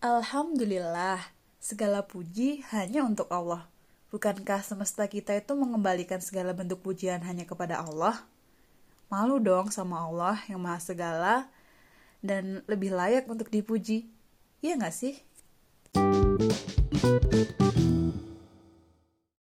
Alhamdulillah, segala puji hanya untuk Allah. Bukankah semesta kita itu mengembalikan segala bentuk pujian hanya kepada Allah? Malu dong sama Allah yang maha segala dan lebih layak untuk dipuji. Iya gak sih?